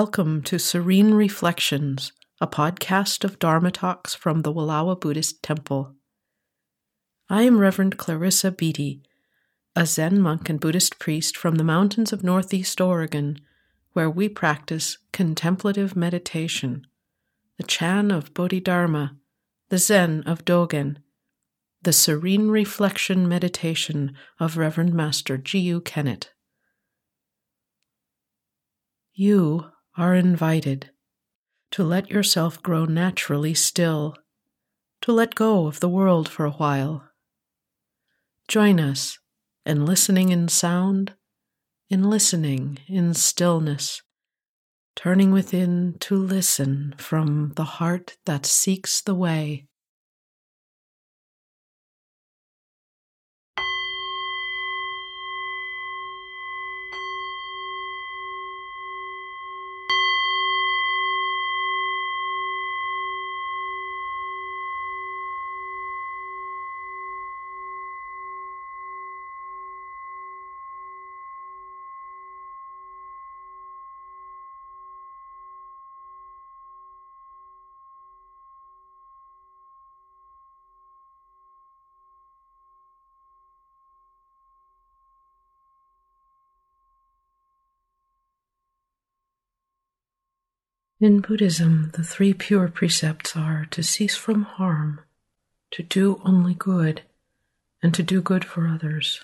Welcome to Serene Reflections, a podcast of Dharma talks from the Wallowa Buddhist Temple. I am Reverend Clairissa Beatty, a Zen monk and Buddhist priest from the mountains of Northeast Oregon, where we practice contemplative meditation, the Chan of Bodhidharma, the Zen of Dogen, the Serene Reflection Meditation of Reverend Master Jiyu-Kennett you are invited to let yourself grow naturally still, to let go of the world for a while. Join us in listening in sound, in listening in stillness, turning within to listen from the heart that seeks the way. In Buddhism, the three pure precepts are to cease from harm, to do only good, and to do good for others.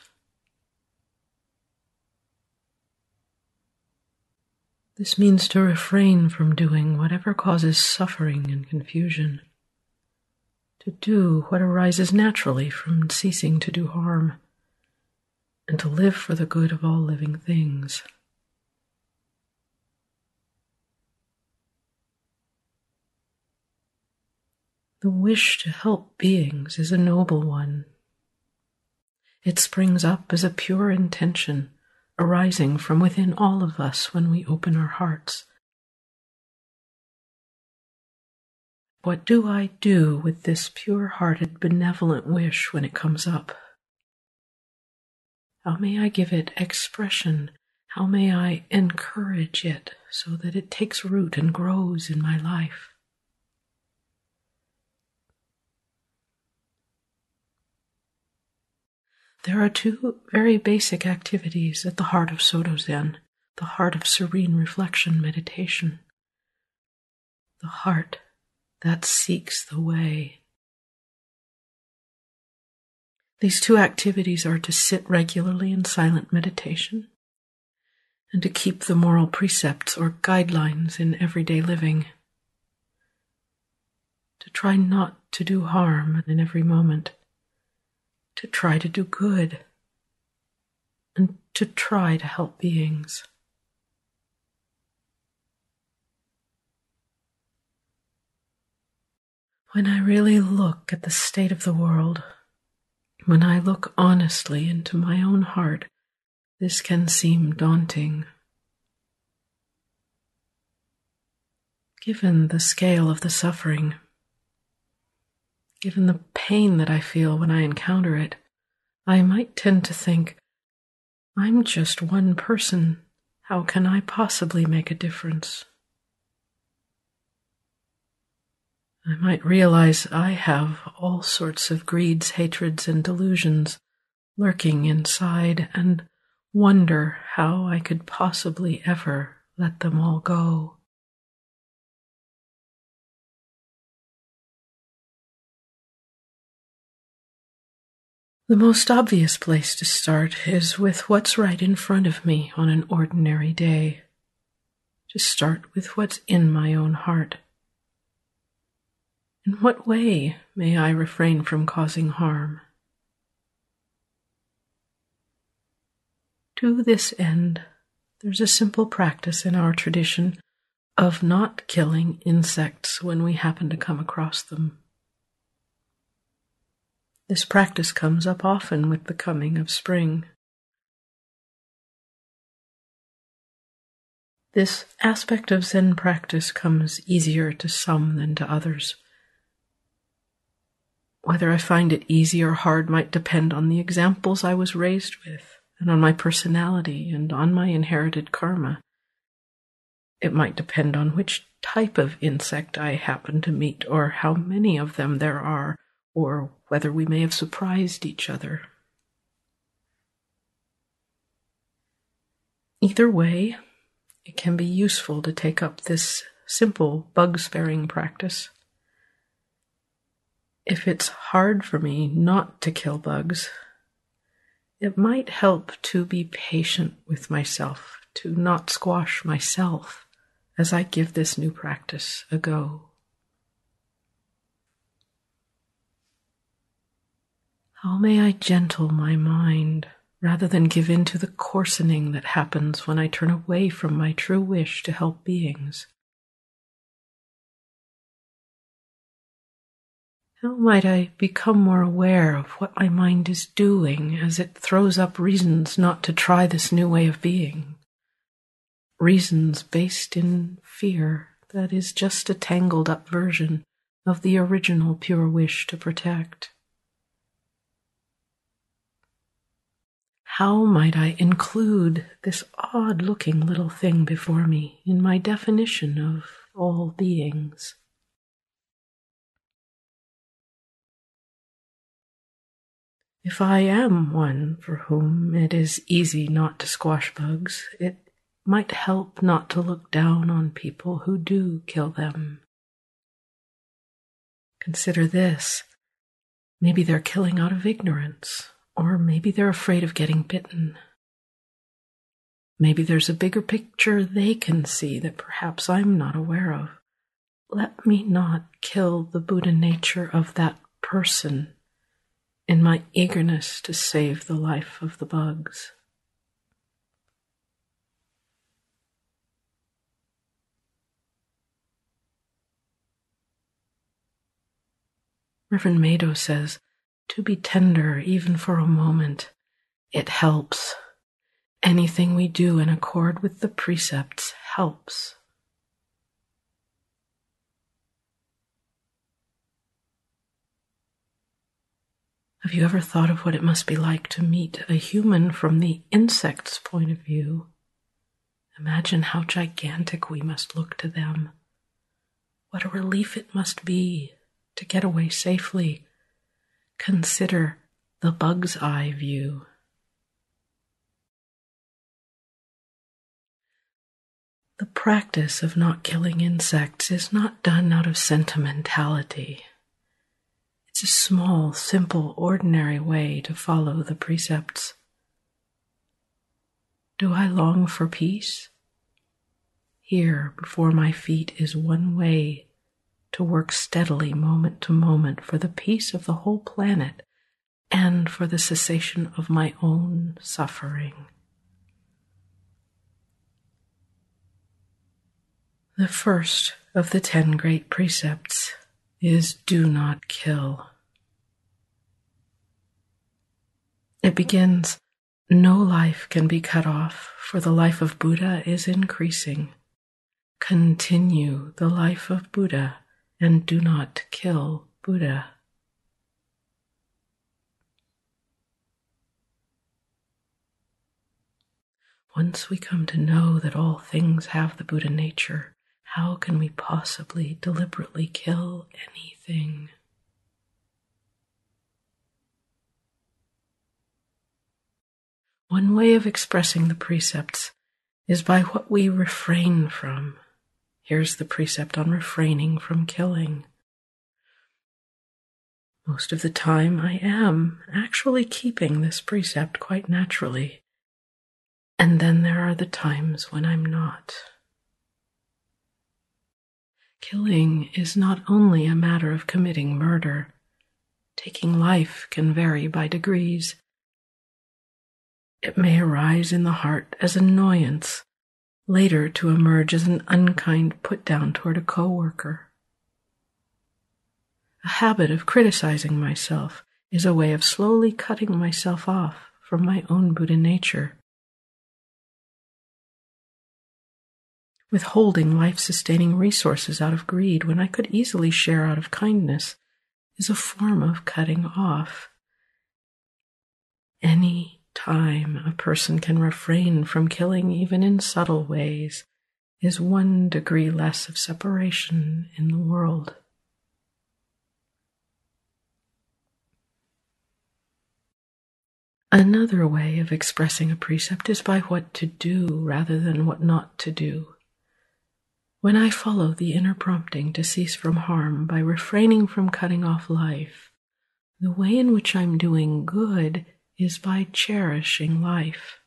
This means to refrain from doing whatever causes suffering and confusion, to do what arises naturally from ceasing to do harm, and to live for the good of all living things. The wish to help beings is a noble one. It springs up as a pure intention arising from within all of us when we open our hearts. What do I do with this pure hearted, benevolent wish when it comes up? How may I give it expression? How may I encourage it so that it takes root and grows in my life? There are two very basic activities at the heart of Soto Zen, the heart of serene reflection meditation. The heart that seeks the way. These two activities are to sit regularly in silent meditation and to keep the moral precepts or guidelines in everyday living. To try not to do harm in every moment to try to do good and to try to help beings. When I really look at the state of the world, when I look honestly into my own heart, this can seem daunting. Given the scale of the suffering, given the pain that I feel when I encounter it, I might tend to think, I'm just one person. How can I possibly make a difference? I might realize I have all sorts of greeds, hatreds, and delusions lurking inside and wonder how I could possibly ever let them all go. The most obvious place to start is with what's right in front of me on an ordinary day. To start with what's in my own heart. In what way may I refrain from causing harm? To this end, there's a simple practice in our tradition of not killing insects when we happen to come across them. This practice comes up often with the coming of spring. This aspect of Zen practice comes easier to some than to others. Whether I find it easy or hard might depend on the examples I was raised with, and on my personality, and on my inherited karma. It might depend on which type of insect I happen to meet, or how many of them there are, or whether we may have surprised each other. Either way, it can be useful to take up this simple bug sparing practice. If it's hard for me not to kill bugs, it might help to be patient with myself, to not squash myself as I give this new practice a go. How may I gentle my mind rather than give in to the coarsening that happens when I turn away from my true wish to help beings? How might I become more aware of what my mind is doing as it throws up reasons not to try this new way of being? Reasons based in fear that is just a tangled up version of the original pure wish to protect. How might I include this odd looking little thing before me in my definition of all beings? If I am one for whom it is easy not to squash bugs, it might help not to look down on people who do kill them. Consider this. Maybe they're killing out of ignorance or maybe they're afraid of getting bitten. Maybe there's a bigger picture they can see that perhaps I'm not aware of. Let me not kill the Buddha nature of that person in my eagerness to save the life of the bugs. Reverend Mado says, to be tender even for a moment. It helps. Anything we do in accord with the precepts helps. Have you ever thought of what it must be like to meet a human from the insect's point of view? Imagine how gigantic we must look to them. What a relief it must be to get away safely Consider the bug's eye view. The practice of not killing insects is not done out of sentimentality. It's a small, simple, ordinary way to follow the precepts. Do I long for peace? Here before my feet is one way to work steadily moment to moment for the peace of the whole planet and for the cessation of my own suffering. The first of the ten great precepts is do not kill. It begins, no life can be cut off, for the life of Buddha is increasing. Continue the life of Buddha and do not kill Buddha. Once we come to know that all things have the Buddha nature, how can we possibly deliberately kill anything? One way of expressing the precepts is by what we refrain from. Here's the precept on refraining from killing. Most of the time, I am actually keeping this precept quite naturally. And then there are the times when I'm not. Killing is not only a matter of committing murder, taking life can vary by degrees. It may arise in the heart as annoyance later to emerge as an unkind put down toward a coworker. A habit of criticizing myself is a way of slowly cutting myself off from my own Buddha nature. Withholding life sustaining resources out of greed when I could easily share out of kindness is a form of cutting off. Any time a person can refrain from killing even in subtle ways is one degree less of separation in the world. Another way of expressing a precept is by what to do rather than what not to do. When I follow the inner prompting to cease from harm by refraining from cutting off life, the way in which I'm doing good is by cherishing life.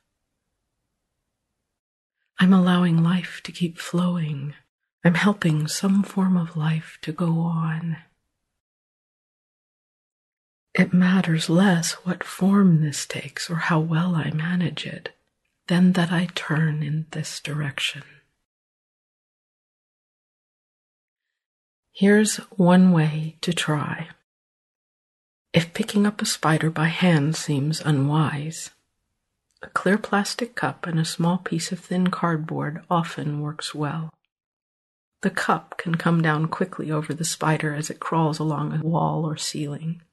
I'm allowing life to keep flowing. I'm helping some form of life to go on. It matters less what form this takes or how well I manage it than that I turn in this direction. Here's one way to try. If picking up a spider by hand seems unwise, a clear plastic cup and a small piece of thin cardboard often works well. The cup can come down quickly over the spider as it crawls along a wall or ceiling.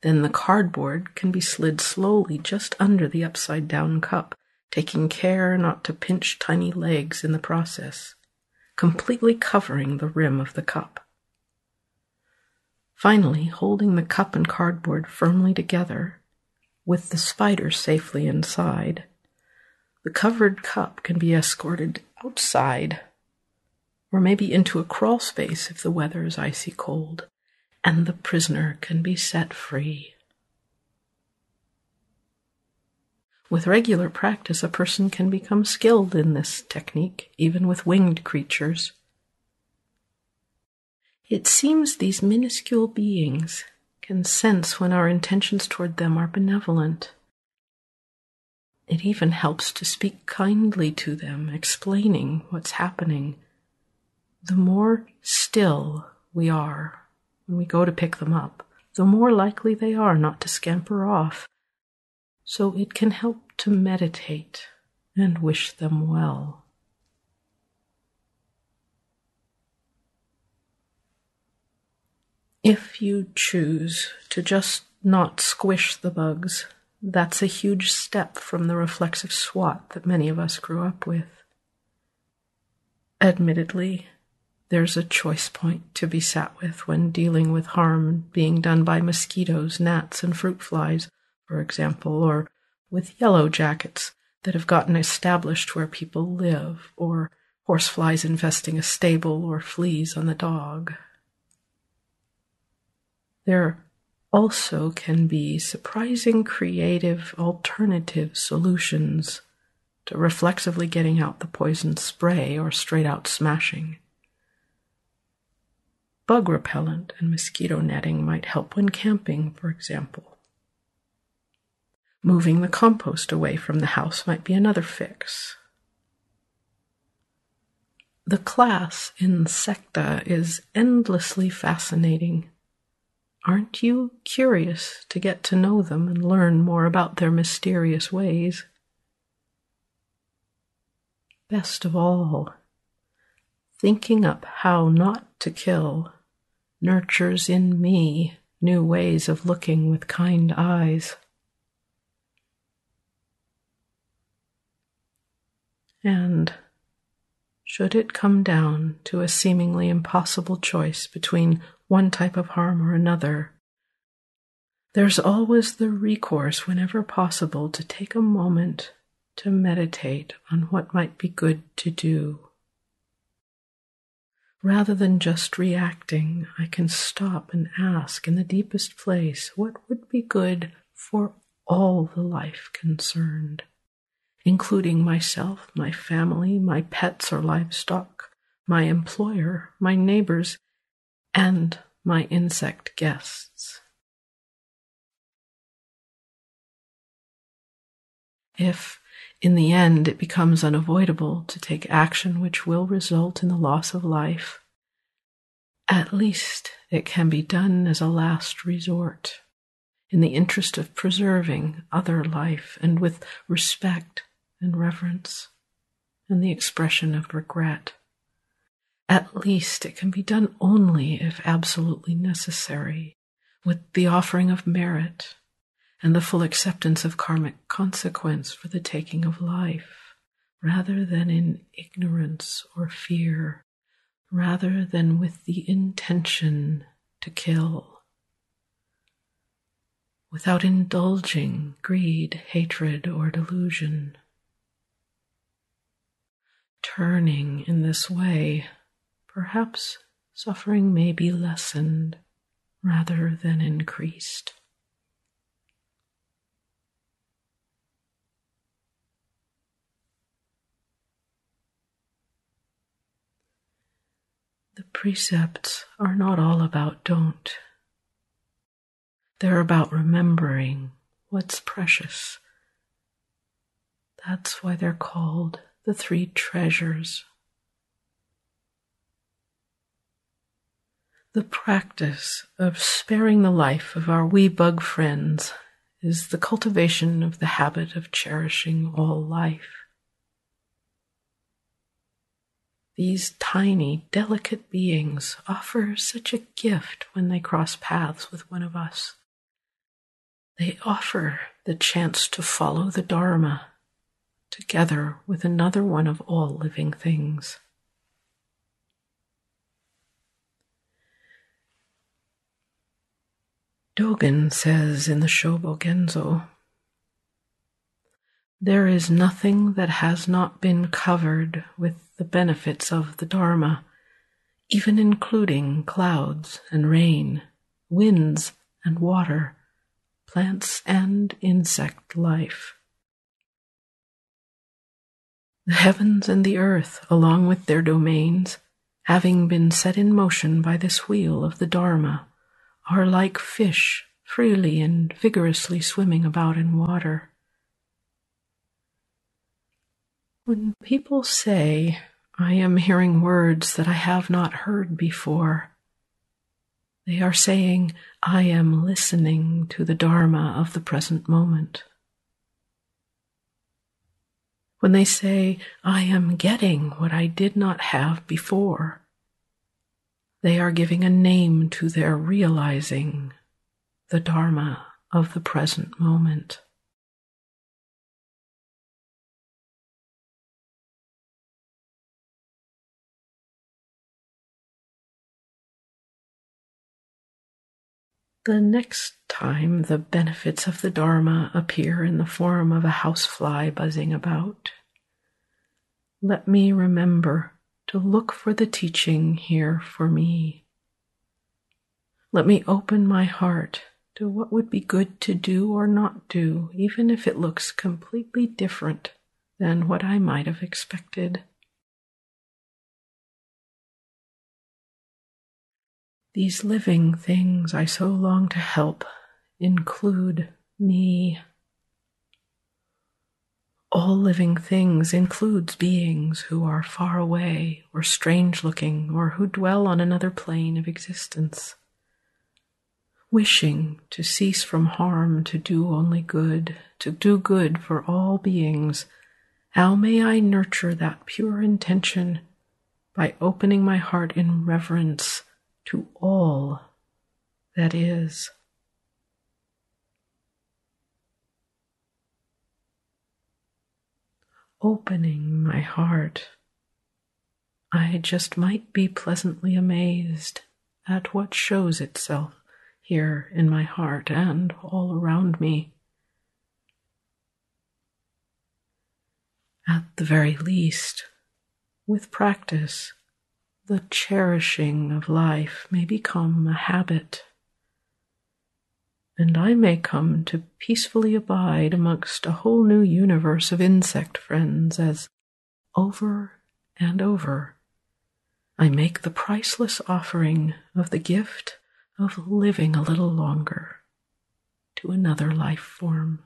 Then the cardboard can be slid slowly just under the upside down cup, taking care not to pinch tiny legs in the process, completely covering the rim of the cup. Finally, holding the cup and cardboard firmly together, with the spider safely inside, the covered cup can be escorted outside, or maybe into a crawl space if the weather is icy cold and the prisoner can be set free. With regular practice, a person can become skilled in this technique, even with winged creatures. It seems these minuscule beings can sense when our intentions toward them are benevolent. It even helps to speak kindly to them, explaining what's happening. The more still we are, when we go to pick them up, the more likely they are not to scamper off. So it can help to meditate and wish them well. If you choose to just not squish the bugs, that's a huge step from the reflexive swat that many of us grew up with. Admittedly, there's a choice point to be sat with when dealing with harm being done by mosquitoes, gnats, and fruit flies, for example, or with yellow jackets that have gotten established where people live, or horseflies infesting a stable, or fleas on the dog. There also can be surprising creative alternative solutions to reflexively getting out the poison spray or straight out smashing. Bug repellent and mosquito netting might help when camping, for example. Moving the compost away from the house might be another fix. The class Insecta is endlessly fascinating. Aren't you curious to get to know them and learn more about their mysterious ways? Best of all, thinking up how not to kill nurtures in me new ways of looking with kind eyes. And should it come down to a seemingly impossible choice between one type of harm or another, there's always the recourse, whenever possible, to take a moment to meditate on what might be good to do. Rather than just reacting, I can stop and ask in the deepest place what would be good for all the life concerned, including myself, my family, my pets or livestock, my employer, my neighbors, and my insect guests. If in the end, it becomes unavoidable to take action which will result in the loss of life. At least it can be done as a last resort, in the interest of preserving other life and with respect and reverence and the expression of regret. At least it can be done only if absolutely necessary, with the offering of merit and the full acceptance of karmic consequence for the taking of life, rather than in ignorance or fear, rather than with the intention to kill. Without indulging greed, hatred, or delusion. Turning in this way, perhaps suffering may be lessened rather than increased. The precepts are not all about don't. They're about remembering what's precious. That's why they're called the three treasures. The practice of sparing the life of our wee bug friends is the cultivation of the habit of cherishing all life. These tiny, delicate beings offer such a gift when they cross paths with one of us. They offer the chance to follow the Dharma together with another one of all living things. Dogen says in the Shobogenzo there is nothing that has not been covered with the benefits of the Dharma, even including clouds and rain, winds and water, plants and insect life. The heavens and the earth, along with their domains, having been set in motion by this wheel of the Dharma, are like fish freely and vigorously swimming about in water. When people say, I am hearing words that I have not heard before, they are saying, I am listening to the Dharma of the present moment. When they say, I am getting what I did not have before, they are giving a name to their realizing the Dharma of the present moment. The next time the benefits of the Dharma appear in the form of a housefly buzzing about, let me remember to look for the teaching here for me. Let me open my heart to what would be good to do or not do, even if it looks completely different than what I might have expected. These living things I so long to help include me. All living things includes beings who are far away or strange looking or who dwell on another plane of existence. Wishing to cease from harm, to do only good, to do good for all beings, how may I nurture that pure intention by opening my heart in reverence to all that is. Opening my heart, I just might be pleasantly amazed at what shows itself here in my heart and all around me. At the very least, with practice, the cherishing of life may become a habit, and I may come to peacefully abide amongst a whole new universe of insect friends as over and over I make the priceless offering of the gift of living a little longer to another life form.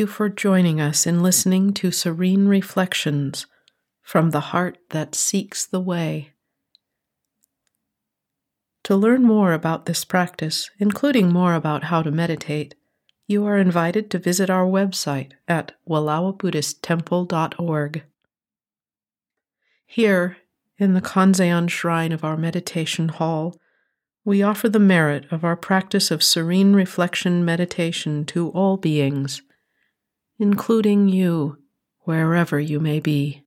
You for joining us in listening to Serene Reflections from the Heart that Seeks the Way. To learn more about this practice, including more about how to meditate, you are invited to visit our website at wallowabuddhisttemple.org. Here, in the Kanzeon shrine of our meditation hall, we offer the merit of our practice of serene reflection meditation to all beings, including you, wherever you may be.